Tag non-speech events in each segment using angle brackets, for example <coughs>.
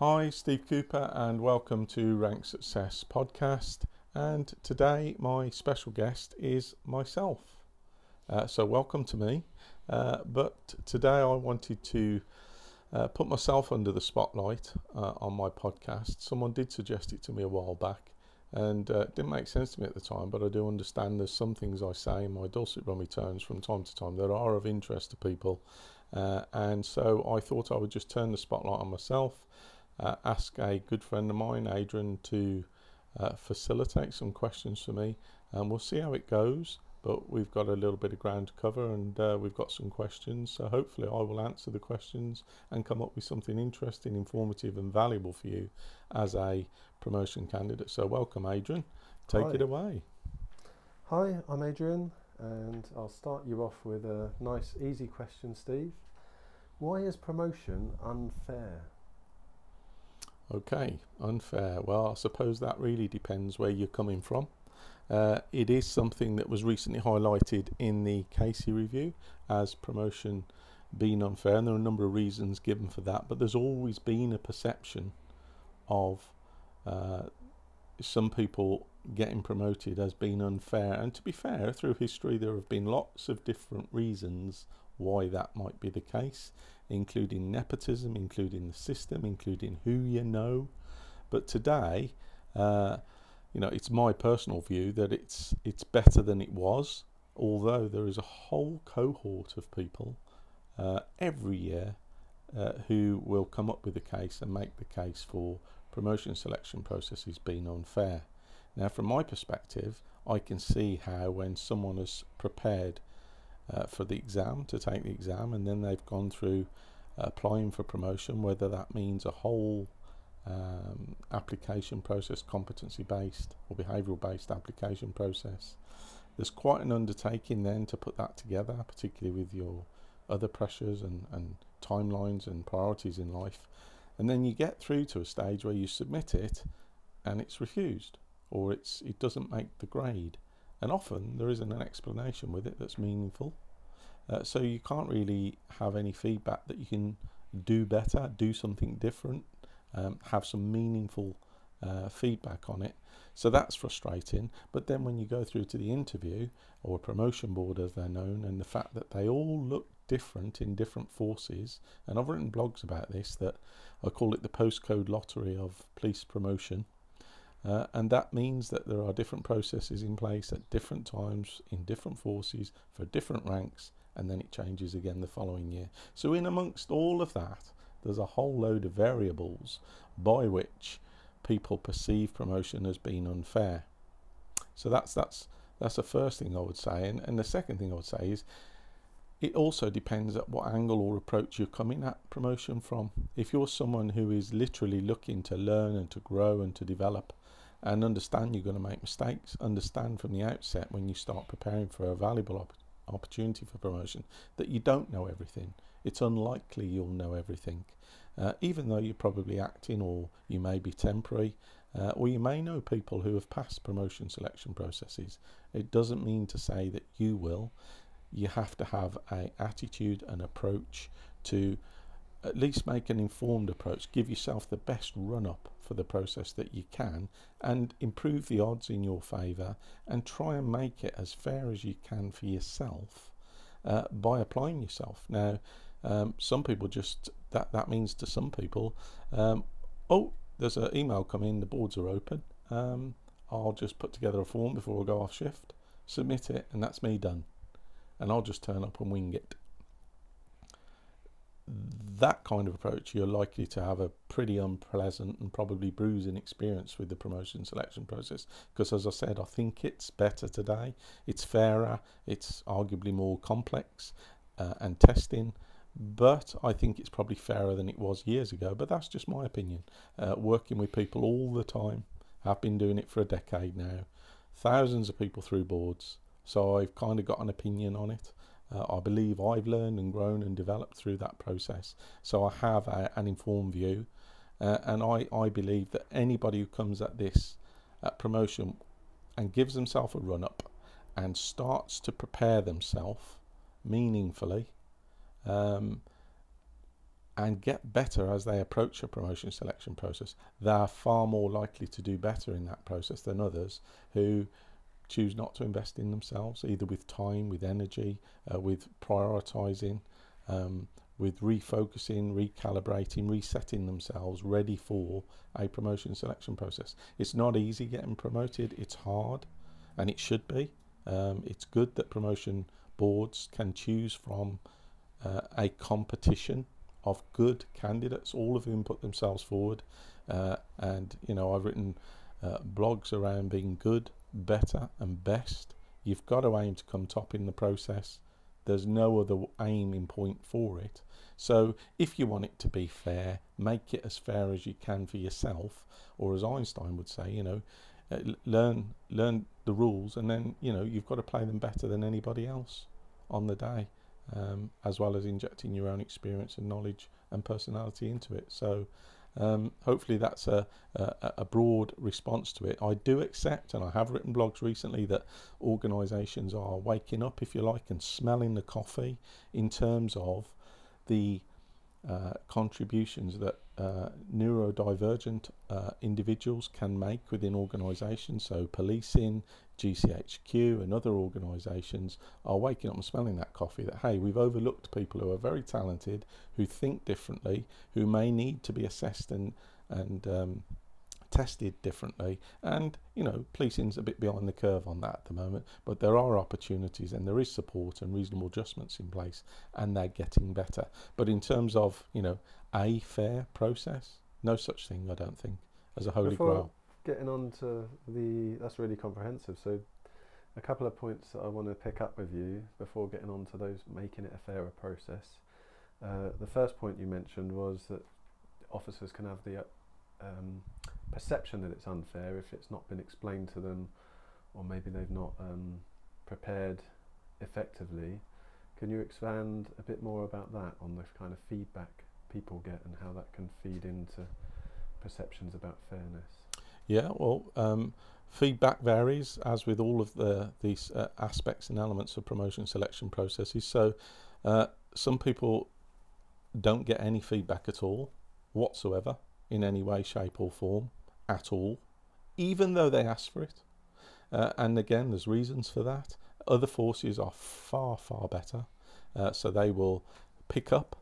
Hi, Steve Cooper, and welcome to Rank Success Podcast. And today, my special guest is myself. Uh, so, welcome to me. Uh, but today, I wanted to uh, put myself under the spotlight uh, on my podcast. Someone did suggest it to me a while back, and uh, it didn't make sense to me at the time, but I do understand there's some things I say in my dulcet brummy tones from time to time that are of interest to people. Uh, and so I thought I would just turn the spotlight on myself uh, ask a good friend of mine, Adrian, to uh, facilitate some questions for me, and we'll see how it goes. But we've got a little bit of ground to cover, and uh, we've got some questions. So hopefully, I will answer the questions and come up with something interesting, informative, and valuable for you as a promotion candidate. So welcome, Adrian. Take Hi. it away. Hi, I'm Adrian, and I'll start you off with a nice, easy question, Steve. Why is promotion unfair? Okay, unfair. Well, I suppose that really depends where you're coming from. Uh, it is something that was recently highlighted in the Casey review as promotion being unfair, and there are a number of reasons given for that. But there's always been a perception of uh, some people getting promoted as being unfair. And to be fair, through history, there have been lots of different reasons why that might be the case, including nepotism, including the system, including who you know. But today, uh, you know, it's my personal view that it's it's better than it was. Although there is a whole cohort of people uh, every year uh, who will come up with a case and make the case for promotion selection processes being unfair. Now, from my perspective, I can see how when someone has prepared uh, for the exam to take the exam and then they've gone through applying for promotion, whether that means a whole um, application process, competency based or behavioural based application process. There's quite an undertaking then to put that together, particularly with your other pressures and, and timelines and priorities in life. And then you get through to a stage where you submit it and it's refused or it's it doesn't make the grade. And often there isn't an explanation with it that's meaningful. Uh, so you can't really have any feedback that you can do better, do something different, um, have some meaningful uh, feedback on it. So that's frustrating. But then when you go through to the interview or promotion board as they're known, and the fact that they all look different in different forces, and I've written blogs about this that I call it the postcode lottery of police promotion. Uh, and that means that there are different processes in place at different times in different forces for different ranks, and then it changes again the following year. So, in amongst all of that, there's a whole load of variables by which people perceive promotion as being unfair. So that's that's that's the first thing I would say, and, and the second thing I would say is it also depends at what angle or approach you're coming at promotion from. If you're someone who is literally looking to learn and to grow and to develop, and understand you're going to make mistakes, understand from the outset when you start preparing for a valuable op- opportunity for promotion that you don't know everything. It's unlikely you'll know everything, uh, even though you're probably acting or you may be temporary. Uh, or you may know people who have passed promotion selection processes. It doesn't mean to say that you will. You have to have an attitude and approach to at least make an informed approach. Give yourself the best run up for the process that you can and improve the odds in your favour and try and make it as fair as you can for yourself uh, by applying yourself. Now, um, some people just that that means to some people, um, oh, there's an email coming, the boards are open. Um, I'll just put together a form before I go off shift, submit it, and that's me done. And I'll just turn up and wing it that kind of approach, you're likely to have a pretty unpleasant and probably bruising experience with the promotion selection process. Because, as I said, I think it's better today. It's fairer. It's arguably more complex uh, and testing. But I think it's probably fairer than it was years ago. But that's just my opinion. Uh, working with people all the time, I've been doing it for a decade now. Thousands of people through boards. So I've kind of got an opinion on it. Uh, I believe I've learned and grown and developed through that process. So I have a, an informed view, uh, and I, I believe that anybody who comes at this at promotion and gives themselves a run up and starts to prepare themselves meaningfully, um, and get better as they approach a promotion selection process. They are far more likely to do better in that process than others who choose not to invest in themselves, either with time, with energy, uh, with prioritizing, um, with refocusing, recalibrating, resetting themselves ready for a promotion selection process. It's not easy getting promoted, it's hard, and it should be. Um, it's good that promotion boards can choose from uh, a competition of good candidates, all of whom put themselves forward. Uh, and, you know, I've written uh, blogs around being good, better, and best. You've got to aim to come top in the process. There's no other aiming point for it. So, if you want it to be fair, make it as fair as you can for yourself, or as Einstein would say, you know, uh, learn learn the rules, and then you know you've got to play them better than anybody else on the day um, as well as injecting your own experience and knowledge and personality into it. So um, hopefully that's a, a, a, broad response to it. I do accept, and I have written blogs recently, that organisations are waking up, if you like, and smelling the coffee in terms of the uh, contributions that uh, neurodivergent uh, individuals can make within organisations. So, policing, GCHQ, and other organisations are waking up and smelling that coffee that, hey, we've overlooked people who are very talented, who think differently, who may need to be assessed and, and um, tested differently. And, you know, policing's a bit behind the curve on that at the moment, but there are opportunities and there is support and reasonable adjustments in place, and they're getting better. But in terms of, you know, a fair process, no such thing, I don't think, as a holy Before grail. Getting on to the, that's really comprehensive. So, a couple of points that I want to pick up with you before getting on to those making it a fairer process. Uh, the first point you mentioned was that officers can have the um, perception that it's unfair if it's not been explained to them, or maybe they've not um, prepared effectively. Can you expand a bit more about that on the kind of feedback people get and how that can feed into perceptions about fairness? Yeah, well, um, feedback varies as with all of the these uh, aspects and elements of promotion selection processes. So, uh, some people don't get any feedback at all, whatsoever, in any way, shape, or form, at all, even though they ask for it. Uh, and again, there's reasons for that. Other forces are far, far better. Uh, so they will pick up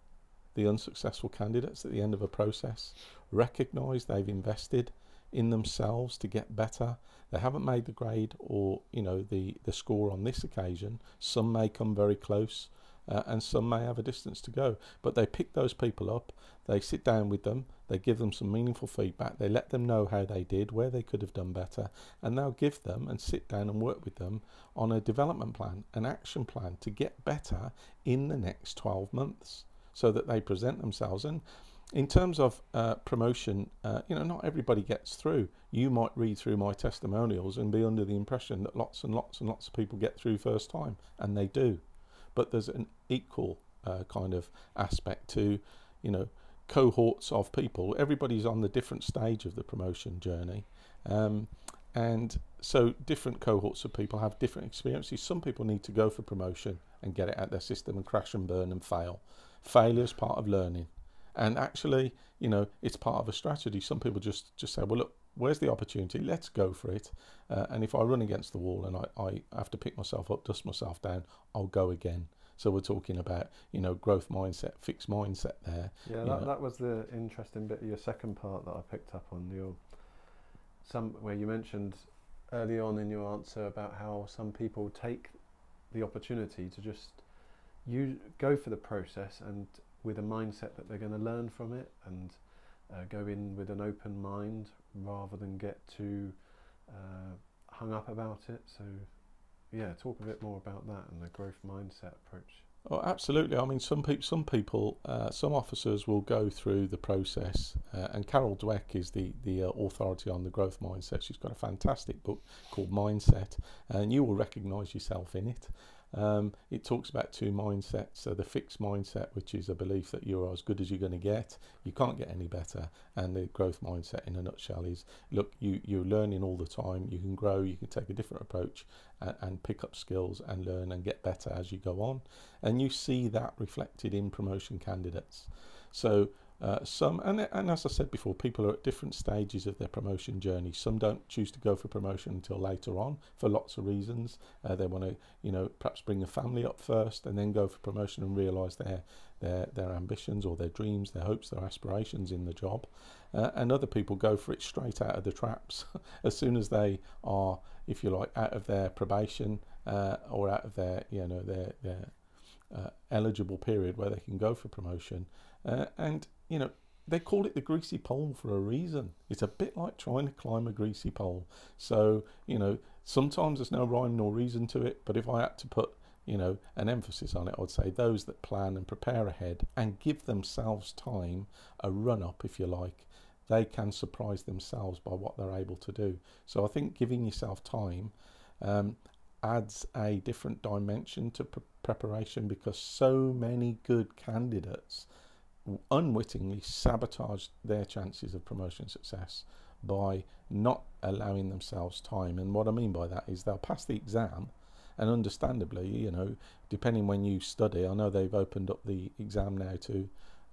the unsuccessful candidates at the end of a process, recognise they've invested in themselves to get better. They haven't made the grade or you know the the score on this occasion. Some may come very close, uh, and some may have a distance to go. But they pick those people up. They sit down with them. They give them some meaningful feedback. They let them know how they did, where they could have done better, and they'll give them and sit down and work with them on a development plan, an action plan to get better in the next 12 months so that they present themselves. And in terms of uh, promotion, uh, you know, not everybody gets through. You might read through my testimonials and be under the impression that lots and lots and lots of people get through first time, and they do. But there's an equal uh, kind of aspect to, you know, cohorts of people. Everybody's on the different stage of the promotion journey. Um, and so different cohorts of people have different experiences. Some people need to go for promotion and get it out their system and crash and burn and fail. Failure is part of learning. And actually, you know, it's part of a strategy. Some people just, just say, well, look, where's the opportunity? Let's go for it. Uh, and if I run against the wall and I, I have to pick myself up, dust myself down, I'll go again. So we're talking about, you know, growth mindset, fixed mindset there. Yeah, that, that was the interesting bit of your second part that I picked up on your some where you mentioned early on in your answer about how some people take the opportunity to just you go for the process and with a mindset that they're going to learn from it and uh, go in with an open mind rather than get too uh, hung up about it. So, yeah, talk a bit more about that and the growth mindset approach. Oh, absolutely. I mean, some people, some people, uh, some officers will go through the process, uh, and Carol Dweck is the the uh, authority on the growth mindset. She's got a fantastic book called Mindset, and you will recognise yourself in it. Um, it talks about two mindsets. So the fixed mindset, which is a belief that you're as good as you're going to get, you can't get any better, and the growth mindset, in a nutshell, is look, you you're learning all the time. You can grow. You can take a different approach and, and pick up skills and learn and get better as you go on. And you see that reflected in promotion candidates. So uh, some, and, and as I said before, people are at different stages of their promotion journey. Some don't choose to go for promotion until later on for lots of reasons. Uh, they want to, you know, perhaps bring a family up first and then go for promotion and realise their their their ambitions or their dreams, their hopes, their aspirations in the job. Uh, and other people go for it straight out of the traps <laughs> as soon as they are, if you like, out of their probation uh, or out of their, you know, their their uh, eligible period where they can go for promotion. And you know, they call it the greasy pole for a reason. It's a bit like trying to climb a greasy pole. So, you know, sometimes there's no rhyme nor reason to it, but if I had to put, you know, an emphasis on it, I'd say those that plan and prepare ahead and give themselves time, a run up, if you like, they can surprise themselves by what they're able to do. So I think giving yourself time um, adds a different dimension to pre- preparation because so many good candidates unwittingly sabotage their chances of promotion success by not allowing themselves time. And what I mean by that is they'll pass the exam, and understandably, you know, depending when you study, I know they've opened up the exam now to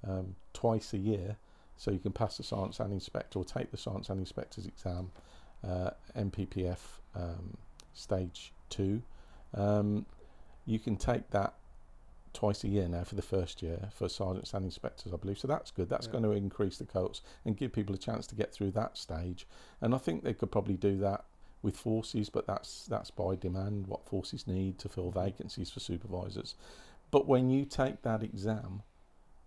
um, twice a year, so you can pass the sergeants and inspector or take the sergeants and inspector's exam, uh, NPPF um, stage two. Um, you can take that twice a year now for the first year for sergeants and inspectors, I believe. So that's good. That's yeah. going to increase the coats and give people a chance to get through that stage. And I think they could probably do that with forces, but that's that's by demand. What forces need to fill vacancies for supervisors. But when you take that exam,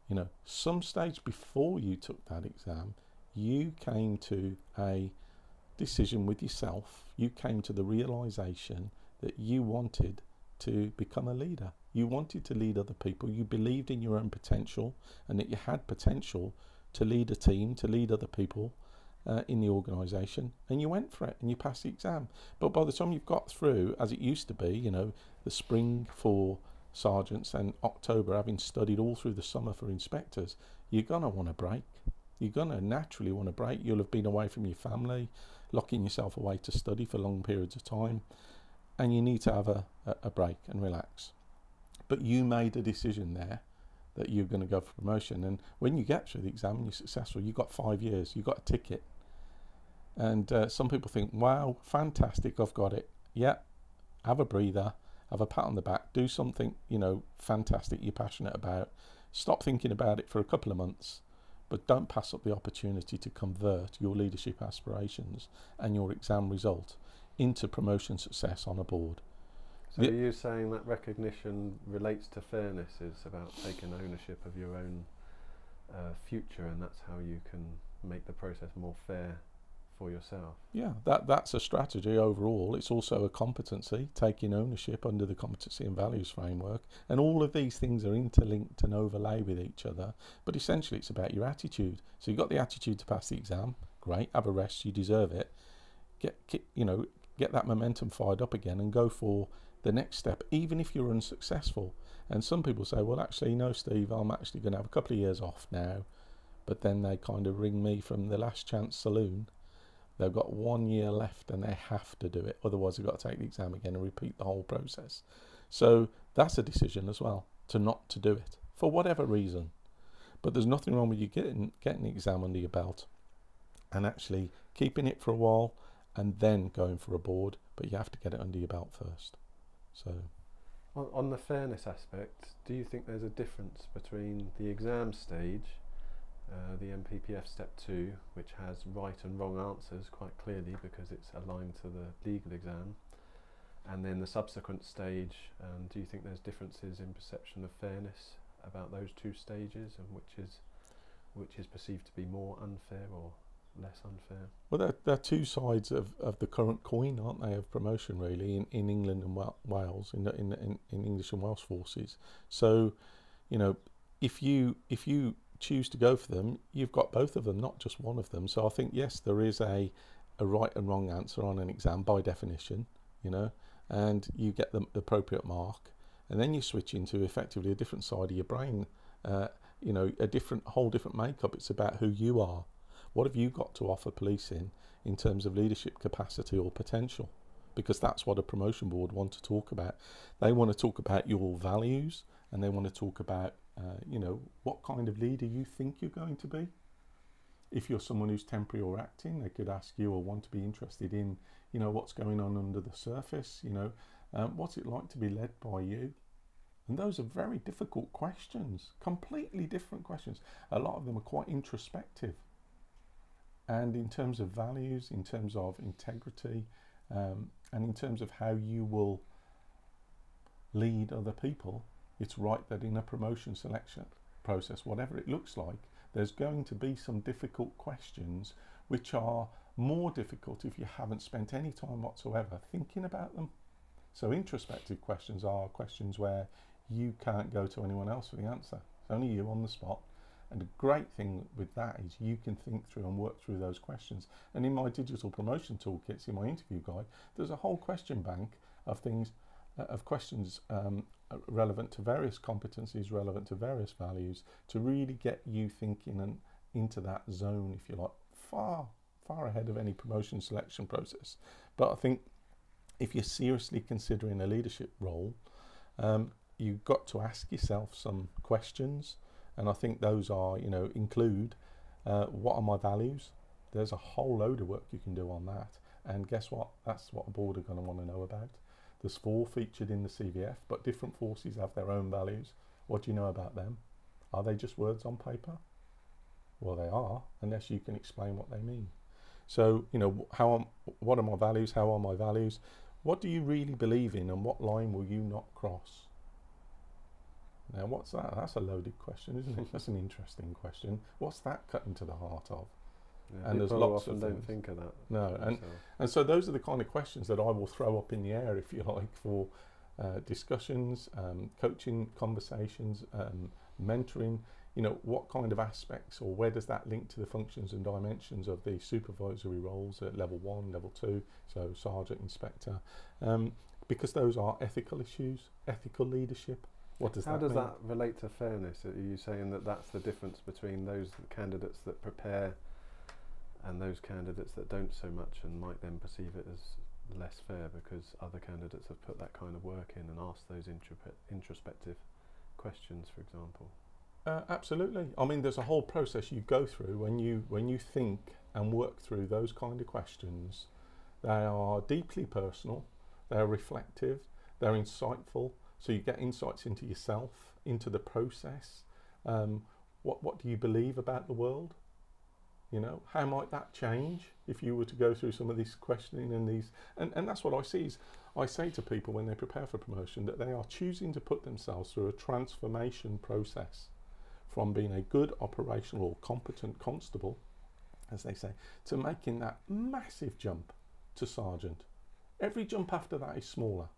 you know, some stage before you took that exam, you came to a decision with yourself. You came to the realization that you wanted to become a leader. You wanted to lead other people. You believed in your own potential and that you had potential to lead a team, to lead other people uh, in the organisation, and you went for it and you passed the exam. But by the time you've got through, as it used to be, you know, the spring for sergeants and October, having studied all through the summer for inspectors, you're going to want a break. You're going to naturally want a break. You'll have been away from your family, locking yourself away to study for long periods of time and you need to have a, a break and relax. But you made a decision there that you're going to go for promotion. And when you get through the exam and you're successful, you've got five years, you've got a ticket. And uh, some people think, wow, fantastic, I've got it. Yeah, have a breather, have a pat on the back, do something, you know, fantastic you're passionate about. Stop thinking about it for a couple of months, but don't pass up the opportunity to convert your leadership aspirations and your exam result into promotion success on a board. So the, are you saying that recognition relates to fairness is about taking ownership of your own uh, future and that's how you can make the process more fair for yourself? Yeah, that that's a strategy overall. It's also a competency, taking ownership under the competency and values framework. And all of these things are interlinked and overlay with each other. But essentially it's about your attitude. So you've got the attitude to pass the exam, great, have a rest, you deserve it. Get, you know, get that momentum fired up again and go for the next step, even if you're unsuccessful. And some people say, well, actually, no, Steve, I'm actually going to have a couple of years off now. But then they kind of ring me from the last chance saloon. They've got one year left and they have to do it. Otherwise, they've got to take the exam again and repeat the whole process. So that's a decision as well to not to do it for whatever reason. But there's nothing wrong with you getting getting the exam under your belt and actually keeping it for a while and then going for a board, but you have to get it under your belt first. So, on, on the fairness aspect, do you think there's a difference between the exam stage, uh, the NPPF step two, which has right and wrong answers quite clearly because it's aligned to the legal exam, and then the subsequent stage? Um, do you think there's differences in perception of fairness about those two stages, and which is which is perceived to be more unfair or less unfair. Well, there are two sides of, of the current coin, aren't they, of promotion really in, in England and Wales, in, in, in, in English and Welsh forces. So, you know, if you if you choose to go for them, you've got both of them, not just one of them. So I think yes, there is a a right and wrong answer on an exam by definition, you know, and you get the appropriate mark, and then you switch into effectively a different side of your brain. Uh, you know, a different whole different makeup. It's about who you are what have you got to offer policing in terms of leadership capacity or potential? Because that's what a promotion board want to talk about. They want to talk about your values and they want to talk about uh, you know, what kind of leader you think you're going to be. If you're someone who's temporary or acting, they could ask you or want to be interested in, you know, what's going on under the surface. You know, um, what's it like to be led by you? And those are very difficult questions, completely different questions. A lot of them are quite introspective. And in terms of values, in terms of integrity, um, and in terms of how you will lead other people, it's right that in a promotion selection process, whatever it looks like, there's going to be some difficult questions which are more difficult if you haven't spent any time whatsoever thinking about them. So introspective questions are questions where you can't go to anyone else for the answer. It's only you on the spot. And the great thing with that is you can think through and work through those questions. And in my digital promotion toolkits, in my interview guide, there's a whole question bank of things, uh, of questions um, relevant to various competencies, relevant to various values, to really get you thinking and into that zone, if you like, far, far ahead of any promotion selection process. But I think if you're seriously considering a leadership role, um, you've got to ask yourself some questions, and I think those are, you know, include uh, what are my values? There's a whole load of work you can do on that, and guess what? That's what a board are going to want to know about. There's four featured in the CVF, but different forces have their own values. What do you know about them? Are they just words on paper? Well, they are, unless you can explain what they mean. So, you know, how am, what are my values? How are my values? What do you really believe in, and what line will you not cross? Now, what's that? That's a loaded question, isn't it? That's an interesting question. What's that cut into the heart of? Yeah, And there's lots of often don't think of that. No, and themselves. and so those are the kind of questions that I will throw up in the air, if you <laughs> like, for uh, discussions, um, coaching conversations, um, mentoring. You know, what kind of aspects or where does that link to the functions and dimensions of the supervisory roles at level one, level two, so sergeant, inspector, um, because those are ethical issues, ethical leadership. What does How that does mean? that relate to fairness? Are you saying that that's the difference between those candidates that prepare and those candidates that don't so much and might then perceive it as less fair because other candidates have put that kind of work in and asked those intrope- introspective questions, for example? Uh, absolutely. I mean, there's a whole process you go through when you when you think and work through those kind of questions. They are deeply personal. They're reflective. They're insightful. So you get insights into yourself, into the process. Um, what what do you believe about the world? You know, how might that change if you were to go through some of this questioning and these? And, and that's what I see is I say to people when they prepare for promotion that they are choosing to put themselves through a transformation process from being a good operational or competent constable, as they say, to making that massive jump to sergeant. Every jump after that is smaller.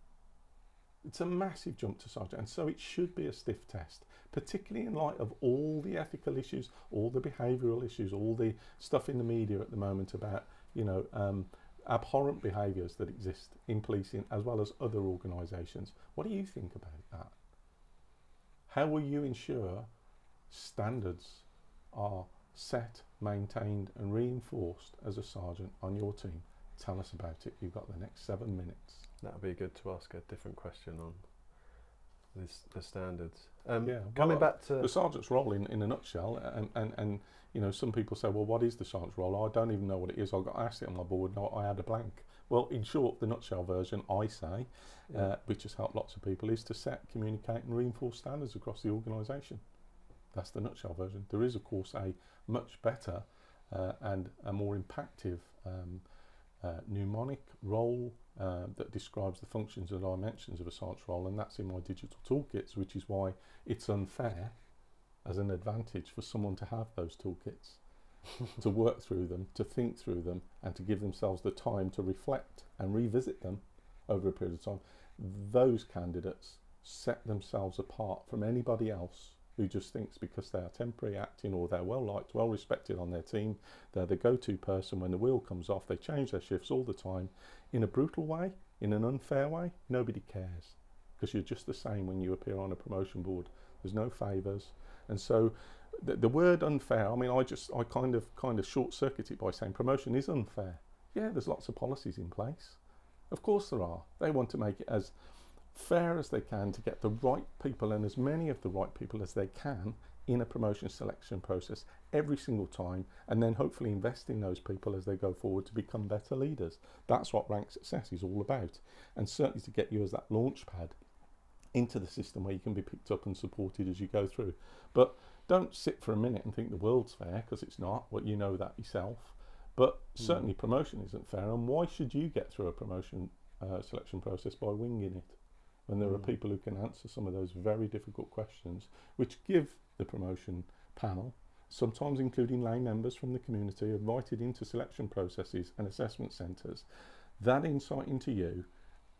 It's a massive jump to sergeant, and so it should be a stiff test, particularly in light of all the ethical issues, all the behavioural issues, all the stuff in the media at the moment about, you know, um, abhorrent behaviours that exist in policing as well as other organisations. What do you think about that? How will you ensure standards are set, maintained, and reinforced as a sergeant on your team? Tell us about it. You've got the next seven minutes. That would be good to ask a different question on this, the standards. Um, Yeah, coming well, back to the sergeant's role in, in a nutshell and, and, and you know some people say well what is the sergeant's role? I don't even know what it is. I got asked it on my board no I had a blank. Well in short the nutshell version I say Yeah. uh, which has helped lots of people is to set communicate and reinforce standards across the organisation that's the nutshell version. There is of course a much better uh, and a more impactful um, uh, mnemonic role uh, that describes the functions and dimensions of a sergeant's role, and that's in my digital toolkits, which is why it's unfair as an advantage for someone to have those toolkits, <laughs> to work through them, to think through them, and to give themselves the time to reflect and revisit them over a period of time. Those candidates set themselves apart from anybody else who just thinks because they are temporary acting or they're well liked, well respected on their team, they're the go to person when the wheel comes off, they change their shifts all the time in a brutal way, in an unfair way, nobody cares because you're just the same when you appear on a promotion board. There's no favours, and so the, the word unfair. I mean, I just I kind of kind of short circuit it by saying promotion is unfair. Yeah, there's lots of policies in place. Of course there are. They want to make it as fair as they can to get the right people and as many of the right people as they can in a promotion selection process every single time and then hopefully invest in those people as they go forward to become better leaders. That's what rank success is all about. And certainly to get you as that launch pad into the system where you can be picked up and supported as you go through. But don't sit for a minute and think the world's fair because it's not. Well, you know that yourself. But mm. certainly promotion isn't fair. And why should you get through a promotion uh, selection process by winging it? When there mm. are people who can answer some of those very difficult questions, which give the promotion panel, sometimes including lay members from the community invited into selection processes and assessment centres, that insight into you.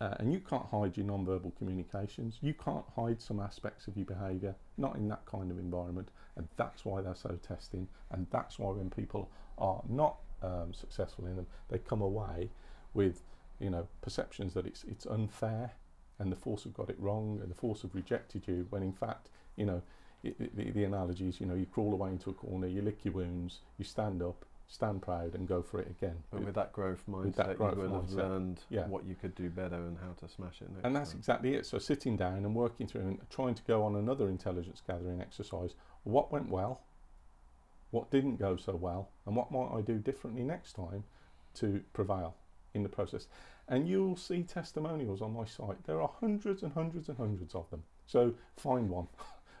Uh, and you can't hide your non-verbal communications. You can't hide some aspects of your behaviour, not in that kind of environment. And that's why they're so testing. And that's why when people are not um, successful in them, they come away with, you know, perceptions that it's it's unfair, and the force have got it wrong, and the force have rejected you. When in fact, you know, the, the analogy is, you know, you crawl away into a corner, you lick your wounds, you stand up, stand proud, and go for it again. But with that growth mindset, that growth you will have learned yeah. what you could do better and how to smash it And that's time. exactly it. So sitting down and working through and trying to go on another intelligence gathering exercise. What went well? What didn't go so well? And what might I do differently next time to prevail in the process? And you'll see testimonials on my site. There are hundreds and hundreds and hundreds of them. So find one. <laughs>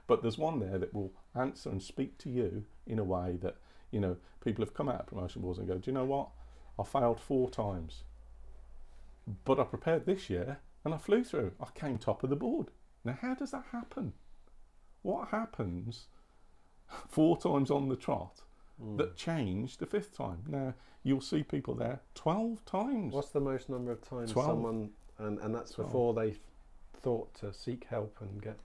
But there's one there that will answer and speak to you in a way that, you know, people have come out of promotion boards and go, do you know what? I failed four times. But I prepared this year and I flew through. I came top of the board. Now, how does that happen? What happens <laughs> four times on the trot mm. that changed the fifth time? Now, you'll see people there 12 times. What's the most number of times 12. someone, and, and that's 12. before they thought to seek help and get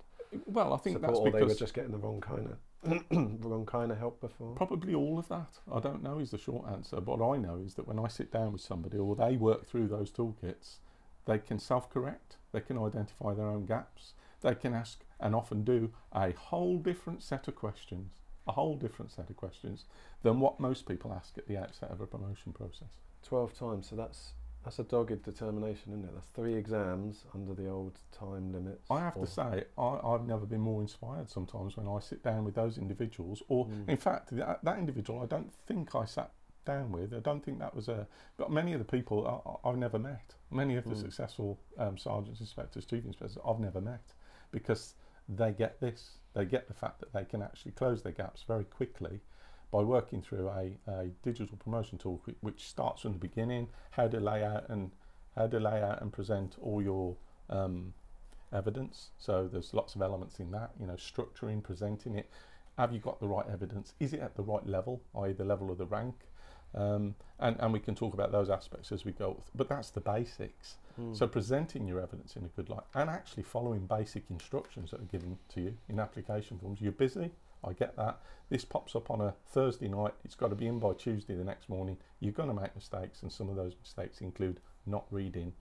well, I think that's because they were just getting the wrong kind of <clears throat> wrong kind of help before. Probably all of that. I don't know is the short answer. But what I know is that when I sit down with somebody or they work through those toolkits, they can self-correct. They can identify their own gaps. They can ask and often do a whole different set of questions, a whole different set of questions than what most people ask at the outset of a promotion process. Twelve times. So that's that's a dogged determination, isn't it? That's three exams under the old time limits. I have to say, I, have never been more inspired sometimes when I sit down with those individuals, or mm. in fact, that, that, individual I don't think I sat down with. I don't think that was a. But many of the people I, have never met. Many of the mm. successful um, sergeants, inspectors, chief inspectors, I've never met because they get this. They get the fact that they can actually close their gaps very quickly by working through a, a digital promotion tool which starts from the beginning, how to lay out and how to lay out and present all your um, evidence. So there's lots of elements in that, you know, structuring, presenting it. Have you got the right evidence? Is it at the right level, i.e. the level of the rank? Um, and, and we can talk about those aspects as we go, but that's the basics. Mm. So presenting your evidence in a good light and actually following basic instructions that are given to you in application forms. You're busy, I get that. This pops up on a Thursday night. It's got to be in by Tuesday the next morning. You're going to make mistakes, and some of those mistakes include not reading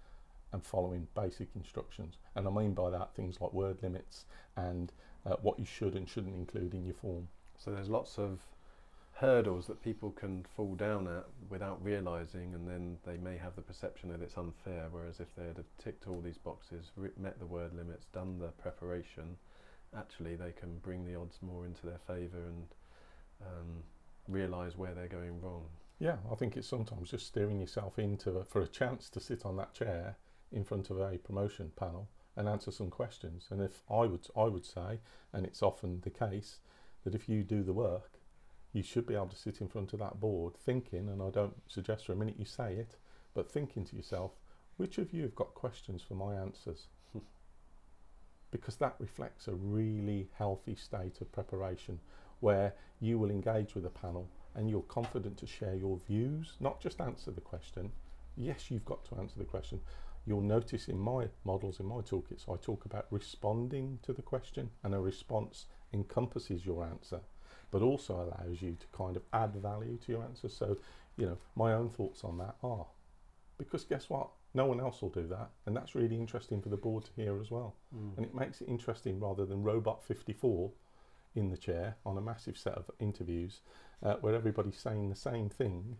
and following basic instructions. And I mean by that things like word limits and uh, what you should and shouldn't include in your form. So there's lots of hurdles that people can fall down at without realizing, and then they may have the perception that it's unfair. Whereas if they had ticked all these boxes, met the word limits, done the preparation, actually they can bring the odds more into their favour and um, realise where they're going wrong. Yeah, I think it's sometimes just steering yourself into a, for a chance to sit on that chair in front of a promotion panel and answer some questions. And if I would, I would say, and it's often the case, that if you do the work, you should be able to sit in front of that board thinking, and I don't suggest for a minute you say it, but thinking to yourself, which of you have got questions for my answers? <laughs> because that reflects a really healthy state of preparation where you will engage with a panel and you're confident to share your views, not just answer the question. Yes, you've got to answer the question. You'll notice in my models, in my toolkits, I talk about responding to the question, and a response encompasses your answer, but also allows you to kind of add value to your answer. So, you know, my own thoughts on that are because guess what? No one else will do that, and that's really interesting for the board to hear as well. Mm. And it makes it interesting rather than Robot 54 in the chair on a massive set of interviews uh, where everybody's saying the same thing.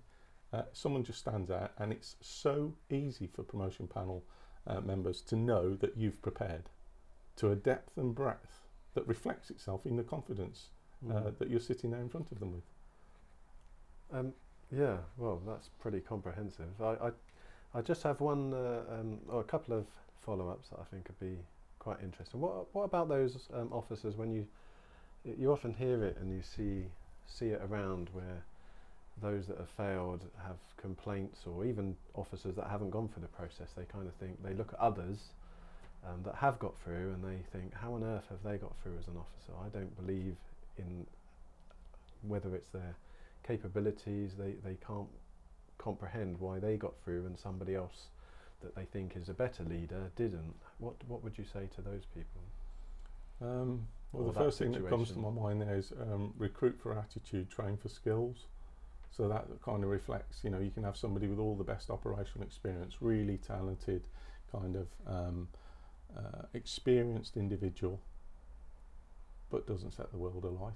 Uh, someone just stands out, and it's so easy for promotion panel uh, members to know that you've prepared to a depth and breadth that reflects itself in the confidence uh, Mm. that you're sitting there in front of them with. Um, yeah, well, that's pretty comprehensive. I, I, I just have one uh, um, or a couple of follow-ups that I think would be quite interesting. What What about those um, officers when you you often hear it and you see see it around where those that have failed have complaints, or even officers that haven't gone through the process. They kind of think they look at others um, that have got through and they think, how on earth have they got through as an officer? I don't believe in whether it's their capabilities, they, they can't comprehend why they got through and somebody else that they think is a better leader didn't. What what would you say to those people? Um, well, the first thing that comes to my mind there is um, recruit for attitude, train for skills. So that kind of reflects, you know, you can have somebody with all the best operational experience, really talented, kind of um, uh, experienced individual, but doesn't set the world alight.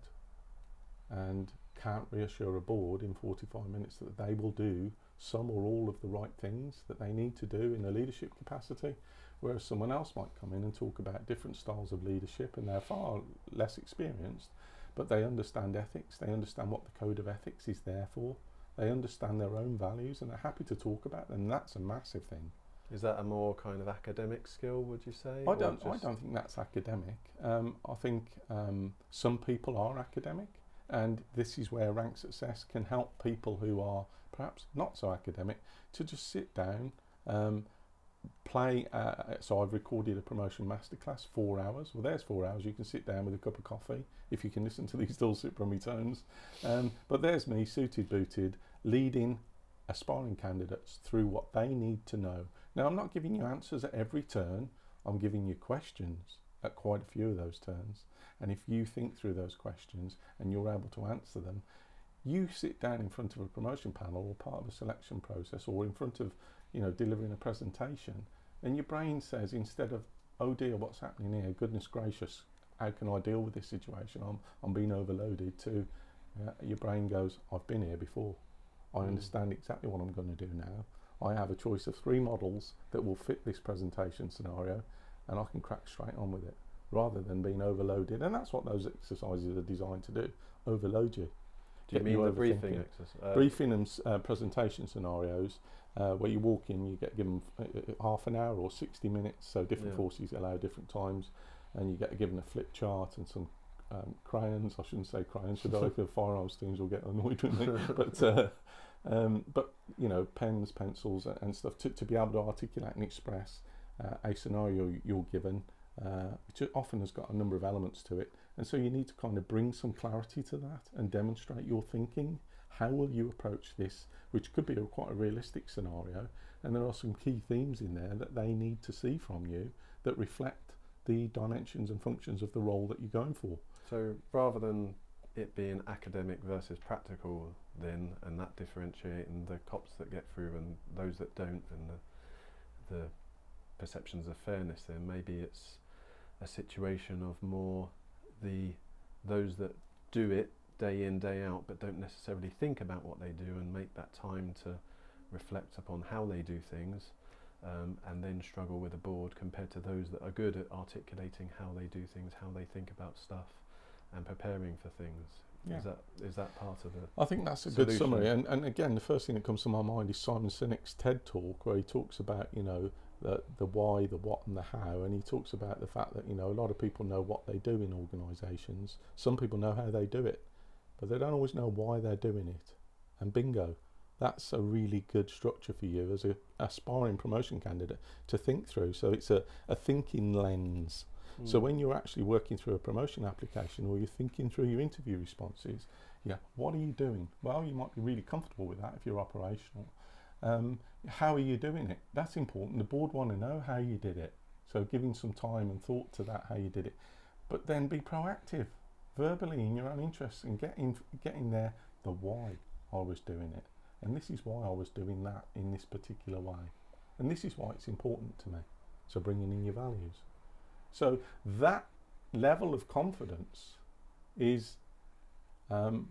And can't reassure a board in 45 minutes that they will do some or all of the right things that they need to do in a leadership capacity whereas someone else might come in and talk about different styles of leadership and they're far less experienced but they understand ethics they understand what the code of ethics is there for they understand their own values and they're happy to talk about them. That's a massive thing Is that a more kind of academic skill, would you say? I don't. I don't think that's academic. Um, I think um, some people are academic, and this is where rank success can help people who are perhaps not so academic to just sit down, um, play. Uh, so I've recorded a promotion masterclass, four hours. Well, there's four hours. You can sit down with a cup of coffee if you can listen to these <laughs> dulcet brummy tones. Um, but there's me, suited, booted, leading aspiring candidates through what they need to know. Now, I'm not giving you answers at every turn. I'm giving you questions at quite a few of those turns. And if you think through those questions and you're able to answer them, you sit down in front of a promotion panel or part of a selection process or in front of, you know, delivering a presentation, and your brain says instead of, oh dear, what's happening here? Goodness gracious, how can I deal with this situation? I'm, I'm being overloaded. To uh, your brain goes, I've been here before. I Mm. understand exactly what I'm going to do now. I have a choice of three models that will fit this presentation scenario, and I can crack straight on with it rather than being overloaded. And that's what those exercises are designed to do overload you. Do you mean you the briefing exercise? Uh, Briefing and uh, presentation scenarios uh, where you walk in, you get given uh, uh, half an hour or 60 minutes, so different Yeah. forces allow different times, and you get given a flip chart and some um, crayons. I shouldn't say crayons, should I? the <laughs> firearms teams will get annoyed with me. <laughs> but uh, um, but you know, pens, pencils, and stuff to, to be able to articulate and express uh, a scenario you're given, uh, which often has got a number of elements to it. And so you need to kind of bring some clarity to that and demonstrate your thinking. How will you approach this, which could be a, quite a realistic scenario? And there are some key themes in there that they need to see from you that reflect the dimensions and functions of the role that you're going for. So rather than it being academic versus practical, then and that differentiating the cops that get through and those that don't, and the the perceptions of fairness, then maybe it's a situation of more the those that do it day in day out, but don't necessarily think about what they do and make that time to reflect upon how they do things. Um, and then struggle with a board compared to those that are good at articulating how they do things, how they think about stuff, and preparing for things. Yeah. Is that is that part of it? I think that's a good summary. And, and again, the first thing that comes to my mind is Simon Sinek's TED talk, where he talks about, you know, the, the why, the what, and the how. And he talks about the fact that, you know, a lot of people know what they do in organisations. Some people know how they do it, but they don't always know why they're doing it. And bingo, that's a really good structure for you as a aspiring promotion candidate to think through. So it's a, a thinking lens. So Mm. when you're actually working through a promotion application or you're thinking through your interview responses, yeah, what are you doing? Well, you might be really comfortable with that if you're operational. Um, how are you doing it? That's important. The board want to know how you did it. So giving some time and thought to that, how you did it. But then be proactive, verbally in your own interests and getting in, get in there the why I was doing it. And this is why I was doing that in this particular way. And this is why it's important to me. So bringing in your values. So that level of confidence is um,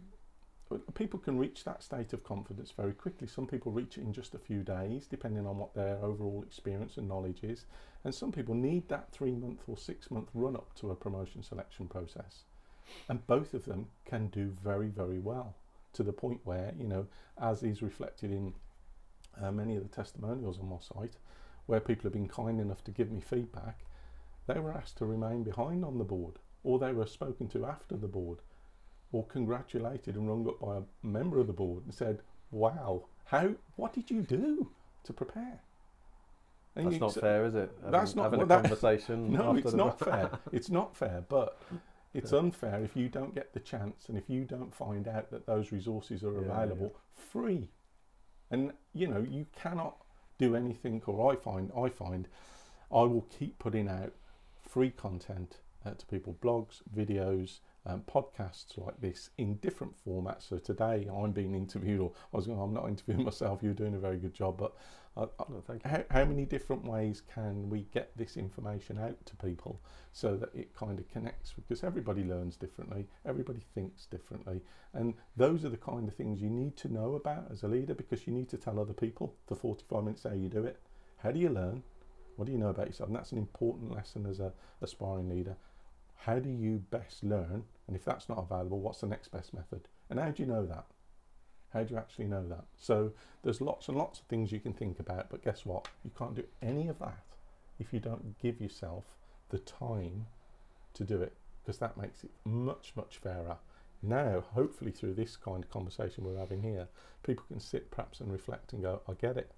people can reach that state of confidence very quickly. Some people reach it in just a few days, depending on what their overall experience and knowledge is. And some people need that three month or six month run up to a promotion selection process. And both of them can do very, very well to the point where, you know, as is reflected in uh, many of the testimonials on my site, where people have been kind enough to give me feedback, they were asked to remain behind on the board or they were spoken to after the board or congratulated and rung up by a member of the board and said, "Wow, how? What did you do to prepare?" And that's not fair, is it? Having, that's not having well, a that, <laughs> conversation. No, it's not <laughs> fair. It's not fair, but <laughs> it's yeah. unfair if you don't get the chance and if you don't find out that those resources are yeah, available yeah. free. And you know, you cannot do anything, or I find, I find, I will keep putting out free content uh, to people, blogs, videos, um, podcasts like this in different formats. So today I'm being interviewed, or I was going, I'm not interviewing <laughs> myself. You're doing a very good job, but uh, uh how, how, many different ways can we get this information out to people so that it kind of connects? Because everybody learns differently, everybody thinks differently, and those are the kind of things you need to know about as a leader because you need to tell other people the 45 minutes how you do it. How do you learn? What do you know about yourself? And that's an important lesson as a aspiring leader how do you best learn? And if that's not available, what's the next best method? And how do you know that? How do you actually know that? So there's lots and lots of things you can think about, but guess what? You can't do any of that if you don't give yourself the time to do it, because that makes it much, much fairer. Now, hopefully, through this kind of conversation we're having here, people can sit perhaps and reflect and go, I get it.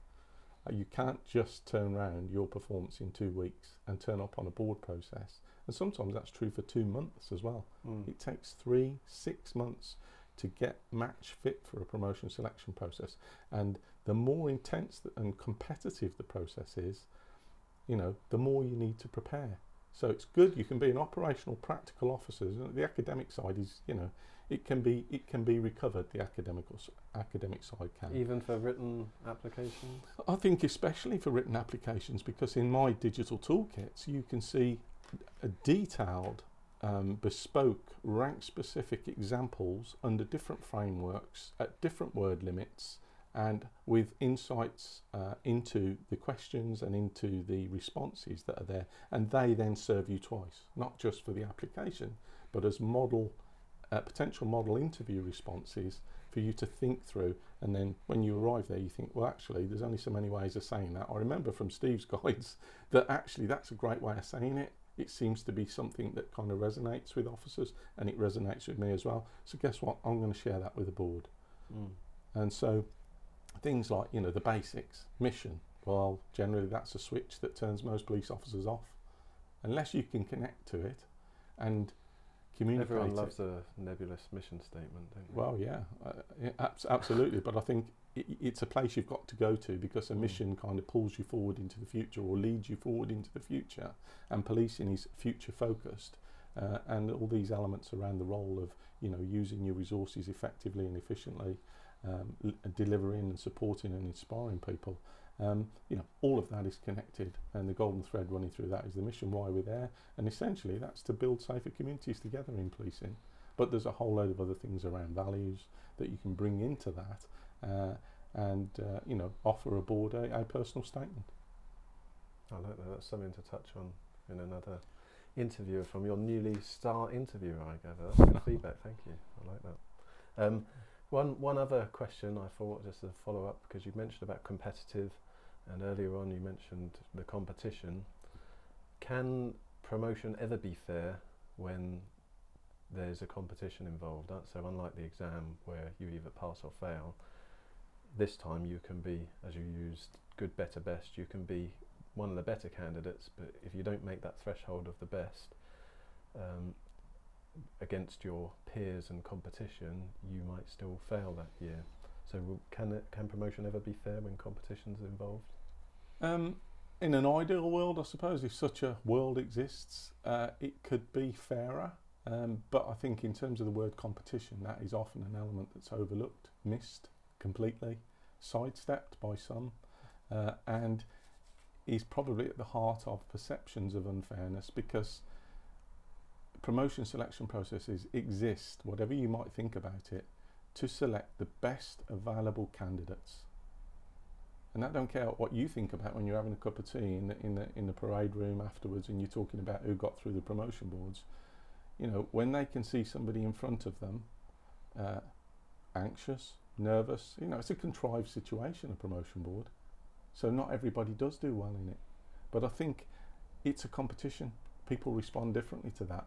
Uh, you can't just turn around your performance in two weeks and turn up on a board process and sometimes that's true for two months as well. Mm. It takes three, six months to get match fit for a promotion selection process. And the more intense and competitive the process is, you know, the more you need to prepare. So it's good you can be an operational practical officer. The academic side is, you know, it can be it can be recovered. The academic academic side can even for written applications. I think especially for written applications because in my digital toolkits you can see detailed, um, bespoke, rank specific examples under different frameworks at different word limits and with insights uh, into the questions and into the responses that are there. And they then serve you twice, not just for the application, but as model, uh, potential model interview responses for you to think through. And then when you arrive there, you think, well, actually, there's only so many ways of saying that. I remember from Steve's <laughs> guides that actually that's a great way of saying it it seems to be something that kind of resonates with officers and it resonates with me as well. So guess what? I'm going to share that with the board. Mm. And so things like, you know, the basics, mission, well, generally that's a switch that turns most police officers off. Unless you can connect to it and communicate Everyone loves a nebulous mission statement, don't they? Well, yeah, uh, yeah absolutely. but I think it, it's a place you've got to go to because a mm. mission kind of pulls you forward into the future or leads you forward into the future. And policing is future focused. Uh, and all these elements around the role of you know using your resources effectively and efficiently, um, delivering and supporting and inspiring people. Um, you know, all of that is connected, and the golden thread running through that is the mission why we're there, and essentially that's to build safer communities together in policing. But there's a whole load of other things around values that you can bring into that, uh, and uh, you know offer a board a, a, personal statement. I like that. That's something to touch on in another interview from your newly star interviewer. I gather. That's good <laughs> feedback. Thank you. I like that. Um, one one other question I thought just to follow up because you mentioned about competitive, and earlier on you mentioned the competition. Can promotion ever be fair when there's a competition involved? So unlike the exam where you either pass or fail, this time you can be, as you used good, better, best, you can be one of the better candidates, but if you don't make that threshold of the best um, against your peers and competition, you might still fail that year. So can it, can promotion ever be fair when competitions involved? Um, in an ideal world, I suppose, if such a world exists, uh, it could be fairer. Um, but I think in terms of the word competition, that is often an element that's overlooked, missed completely, sidestepped by some, uh, and is probably at the heart of perceptions of unfairness because promotion selection processes exist, whatever you might think about it, to select the best available candidates. And I don't care what you think about when you're having a cup of tea in the, in the, in the parade room afterwards and you're talking about who got through the promotion boards. You know, when they can see somebody in front of them uh, anxious, nervous, you know, it's a contrived situation, a promotion board. So not everybody does do well in it. But I think it's a competition. People respond differently to that.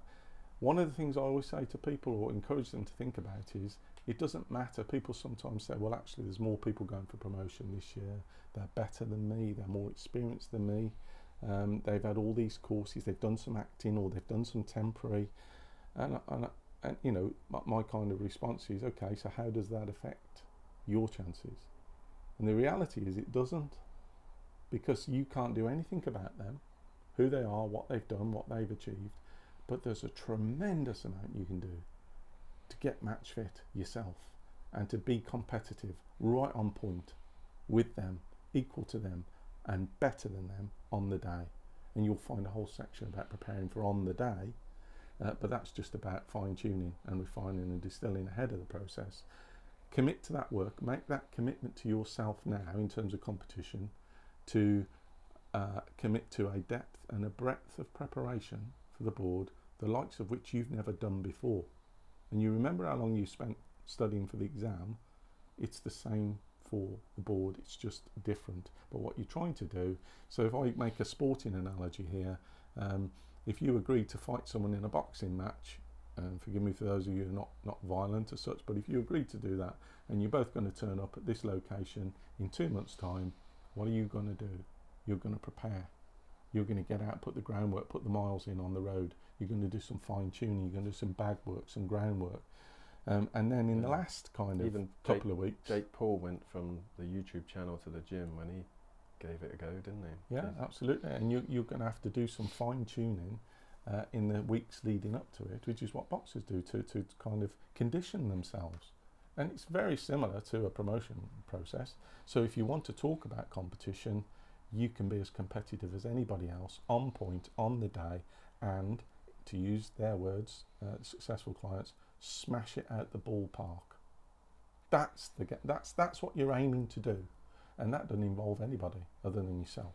One of the things I always say to people or encourage them to think about is it doesn't matter. People sometimes say, well, actually, there's more people going for promotion this year. They're better than me. They're more experienced than me. Um, they've had all these courses. They've done some acting or they've done some temporary. And, and, and you know, my, my kind of response is, okay, so how does that affect your chances? And the reality is it doesn't because you can't do anything about them, who they are, what they've done, what they've achieved. But there's a tremendous amount you can do to get match fit yourself and to be competitive right on point with them, equal to them, and better than them on the day. And you'll find a whole section about preparing for on the day, uh, but that's just about fine tuning and refining and distilling ahead of the process. Commit to that work, make that commitment to yourself now in terms of competition to uh, commit to a depth and a breadth of preparation for the board the likes of which you've never done before. And you remember how long you spent studying for the exam, it's the same for the board, it's just different. But what you're trying to do, so if I make a sporting analogy here, um, if you agree to fight someone in a boxing match, and forgive me for those of you who are not, not violent as such, but if you agree to do that and you're both going to turn up at this location in two months' time, what are you going to do? You're going to prepare. You're going to get out, put the groundwork, put the miles in on the road. You're going to do some fine tuning. You're going to do some bag work, some groundwork. Um, and then in the last kind of Even couple Jake, of weeks, Jake Paul went from the YouTube channel to the gym when he gave it a go, didn't he? yeah, absolutely. And you, you're going to have to do some fine tuning uh, in the weeks leading up to it, which is what boxers do to, to kind of condition themselves. And it's very similar to a promotion process. So if you want to talk about competition, you can be as competitive as anybody else on point on the day and to use their words uh, successful clients smash it out the ballpark. That's the that's that's what you're aiming to do. And that doesn't involve anybody other than yourself.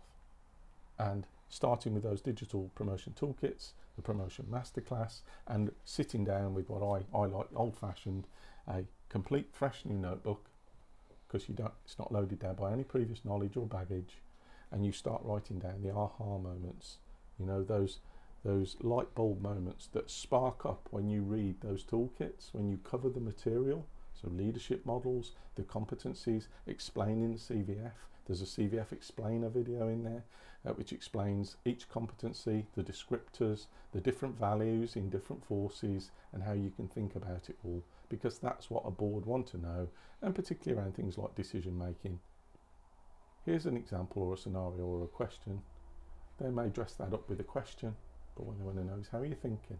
And starting with those digital promotion toolkits the promotion masterclass and sitting down with what I, I like old fashioned a complete fresh new notebook because you don't it's not loaded down by any previous knowledge or baggage and you start writing down the aha moments you know those those light bulb moments that spark up when you read those toolkits when you cover the material. So leadership models the competencies explaining the cvf there's a cvf explainer video in there uh, which explains each competency the descriptors the different values in different forces and how you can think about it all because that's what a board want to know and particularly around things like decision making Here's an example or a scenario or a question. They may dress that up with a question, but what they want to know is how are you thinking?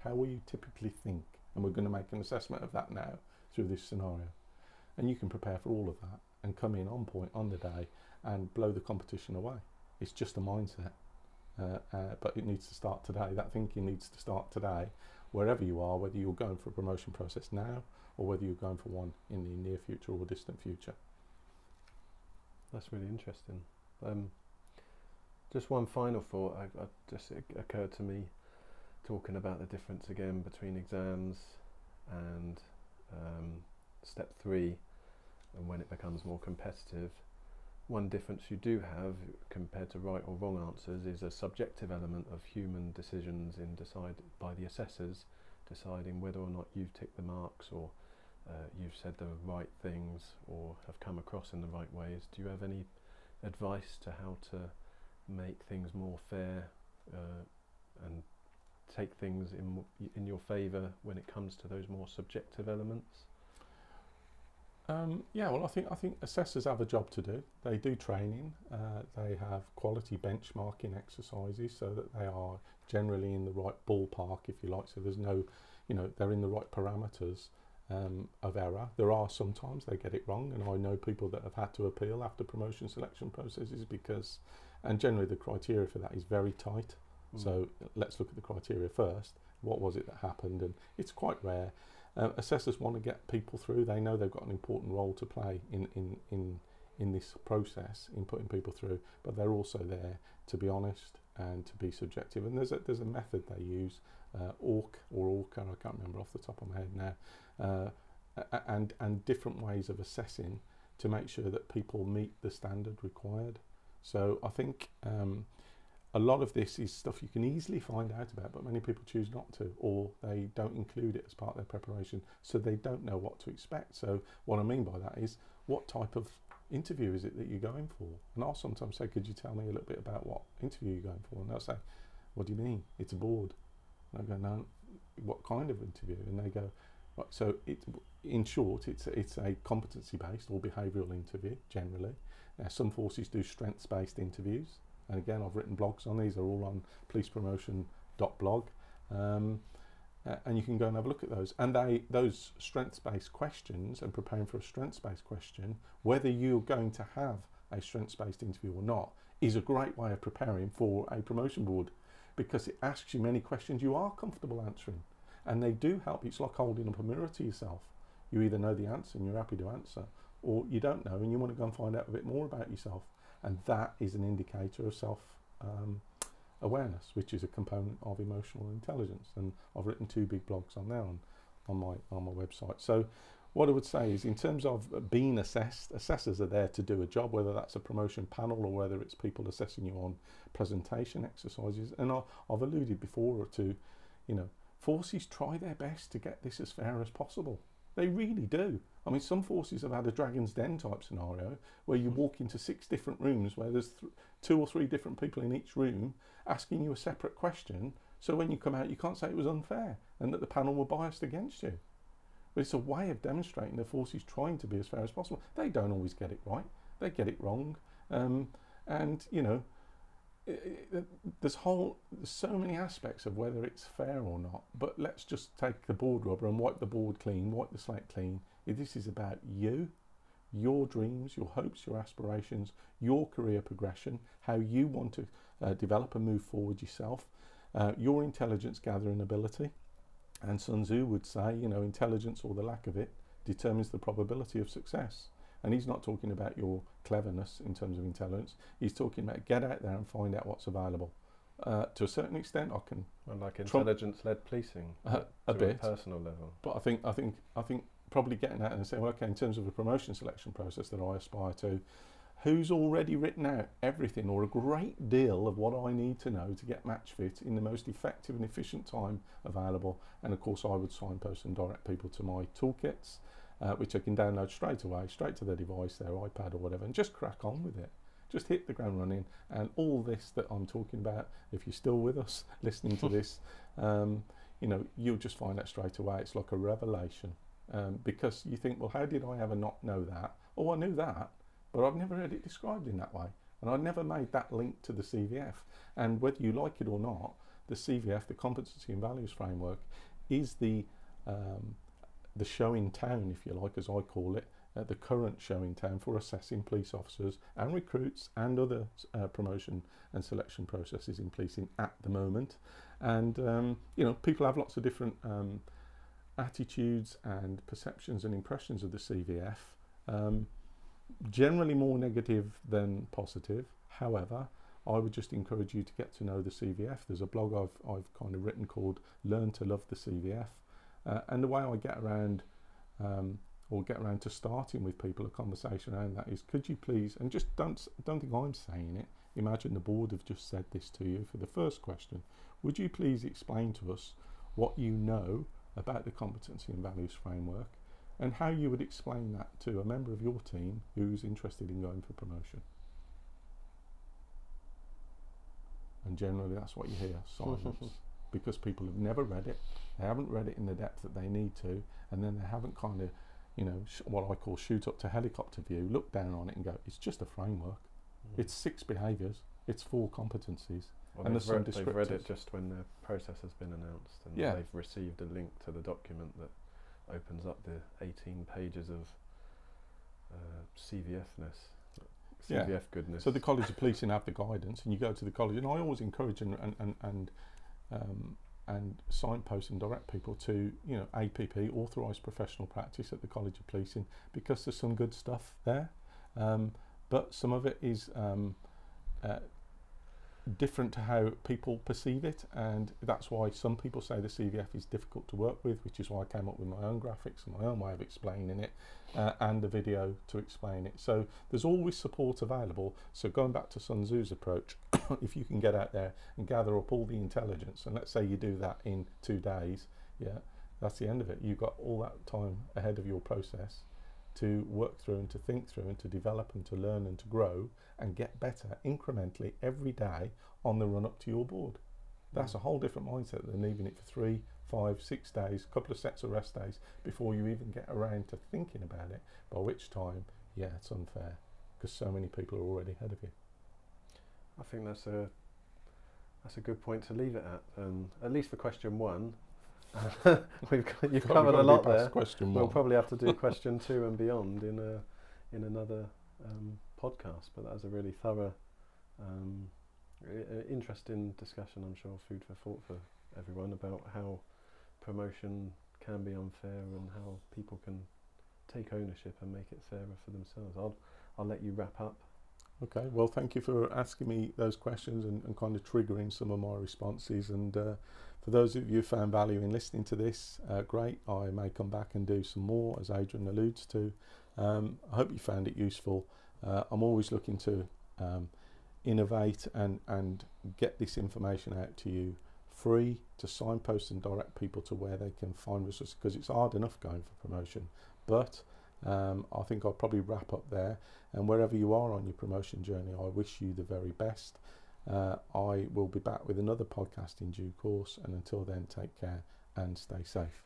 How will you typically think? And we're going to make an assessment of that now through this scenario. And you can prepare for all of that and come in on point on the day and blow the competition away. It's just a mindset. Uh, uh, but it needs to start today. That thinking needs to start today, wherever you are, whether you're going for a promotion process now or whether you're going for one in the near future or distant future. That's really interesting. Um, just one final thought. I, I just occurred to me, talking about the difference again between exams and um, step three, and when it becomes more competitive. One difference you do have compared to right or wrong answers is a subjective element of human decisions in decide by the assessors deciding whether or not you've ticked the marks or uh, you've said the right things or have come across in the right ways. Do you have any advice to how to make things more fair uh, and take things in in your favour when it comes to those more subjective elements? Um, yeah, well, I think I think assessors have a job to do. They do training. Uh, they have quality benchmarking exercises so that they are generally in the right ballpark, if you like. So there's no, you know, they're in the right parameters um, of error. There are sometimes they get it wrong, and I know people that have had to appeal after promotion selection processes because, and generally the criteria for that is very tight. Mm. So let's look at the criteria first. What was it that happened? And it's quite rare. Uh, assessors want to get people through. They know they've got an important role to play in, in, in, in this process, in putting people through, but they're also there to be honest and to be subjective. And there's a, there's a method they use, uh, ORC or ORCA, I can't remember off the top of my head now, uh, and, and different ways of assessing to make sure that people meet the standard required. So I think um, a lot of this is stuff you can easily find out about, but many people choose not to, or they don't include it as part of their preparation, so they don't know what to expect. So, what I mean by that is, what type of interview is it that you're going for? And I'll sometimes say, Could you tell me a little bit about what interview you're going for? And they'll say, What do you mean? It's a board. And I go, No, what kind of interview? And they go, So it, in short, it's it's a competency based or behavioural interview generally. Now, some forces do strengths based interviews, and again, I've written blogs on these. They're all on policepromotion.blog. Um, and you can go and have a look at those. And they, those strengths-based questions and preparing for a strengths-based question, whether you're going to have a strengths-based interview or not, is a great way of preparing for a promotion board because it asks you many questions you are comfortable answering. And they do help. It's like holding up a mirror to yourself. You either know the answer and you're happy to answer, or you don't know and you want to go and find out a bit more about yourself and that is an indicator of self um, awareness, which is a component of emotional intelligence. And I've written two big blogs on that on, on my on my website. So what I would say is in terms of being assessed, assessors are there to do a job, whether that's a promotion panel or whether it's people assessing you on presentation exercises. And I, I've alluded before to, you know, forces try their best to get this as fair as possible. They really do. I mean, some forces have had a Dragon's Den type scenario where you walk into six different rooms where there's th- two or three different people in each room asking you a separate question. So when you come out, you can't say it was unfair and that the panel were biased against you. But it's a way of demonstrating the forces trying to be as fair as possible. They don't always get it right. They get it wrong. Um, and, you know, there's whole so many aspects of whether it's fair or not. But let's just take the board rubber and wipe the board clean, wipe the slate clean. This is about you, your dreams, your hopes, your aspirations, your career progression, how you want to uh, develop and move forward yourself, uh, your intelligence gathering ability. And Sun Tzu would say, you know, intelligence or the lack of it determines the probability of success. And he's not talking about your cleverness in terms of intelligence. He's talking about get out there and find out what's available. Uh, to a certain extent, I can. Well, like intelligence-led policing, uh, a bit, a personal level. But I think, I think, I think probably getting out and saying, well, okay, in terms of a promotion selection process that I aspire to, who's already written out everything or a great deal of what I need to know to get match fit in the most effective and efficient time available. And of course, I would signpost and direct people to my toolkits uh, which I can download straight away, straight to their device, their iPad or whatever, and just crack on with it. Just hit the ground running, and all this that I'm talking about, if you're still with us <laughs> listening to <laughs> this, um, you know, you'll just find that straight away. It's like a revelation um, because you think, well, how did I ever not know that? Oh, I knew that, but I've never heard it described in that way. And I never made that link to the CVF. And whether you like it or not, the CVF, the Competency and Values Framework, is the um, the show in town, if you like, as I call it, uh, the current show in town for assessing police officers and recruits and other uh, promotion and selection processes in policing at the moment. And, um, you know, people have lots of different um, attitudes and perceptions and impressions of the CVF, um, generally more negative than positive. However, I would just encourage you to get to know the CVF. There's a blog I've, I've kind of written called Learn to Love the CVF. Uh, and the way I get around um, or get around to starting with people a conversation around that is could you please and just don't don't think I'm saying it. Imagine the board have just said this to you for the first question. Would you please explain to us what you know about the competency and values framework and how you would explain that to a member of your team who's interested in going for promotion? And generally that's what you hear <laughs> silence because people have never read it, they haven't read it in the depth that they need to, and then they haven't kind of, you know, what I call shoot up to helicopter view, look down on it and go, it's just a framework. Mm. It's six behaviours, it's four competencies. Well, and they've, read, they've read it just when the process has been announced, and yeah. they've received a link to the document that opens up the 18 pages of uh, CVFness. CVF yeah. goodness. So the College of Policing have the guidance, and you go to the college, and I always encourage and and and, and um, and signpost and direct people to you know APP authorised professional practice at the College of Policing because there's some good stuff there, um, but some of it is um, uh, different to how people perceive it, and that's why some people say the CVF is difficult to work with, which is why I came up with my own graphics and my own way of explaining it, uh, and a video to explain it. So there's always support available. So going back to Sun Tzu's approach, <coughs> if you can get out there and gather up all the intelligence, and let's say you do that in two days, yeah, that's the end of it. You've got all that time ahead of your process to work through and to think through and to develop and to learn and to grow and get better incrementally every day on the run up to your board. That's a whole different mindset than leaving it for three, five, six days, a couple of sets of rest days before you even get around to thinking about it. By which time, yeah, it's unfair because so many people are already ahead of you. I think that's a that's a good point to leave it at. Um, at least for question one, <laughs> We've got, you've covered a lot there. Question we'll probably have to do <laughs> question two and beyond in a in another um, podcast. But that was a really thorough, um, interesting discussion. I'm sure food for thought for everyone about how promotion can be unfair and how people can take ownership and make it fairer for themselves. I'll I'll let you wrap up. Okay, well, thank you for asking me those questions and, and kind of triggering some of my responses. And uh, for those of you who found value in listening to this, uh, great. I may come back and do some more, as Adrian alludes to. Um, I hope you found it useful. Uh, I'm always looking to um, innovate and, and get this information out to you free to signpost and direct people to where they can find resources because it's hard enough going for promotion. But um, I think I'll probably wrap up there. And wherever you are on your promotion journey, I wish you the very best. Uh, I will be back with another podcast in due course. And until then, take care and stay safe.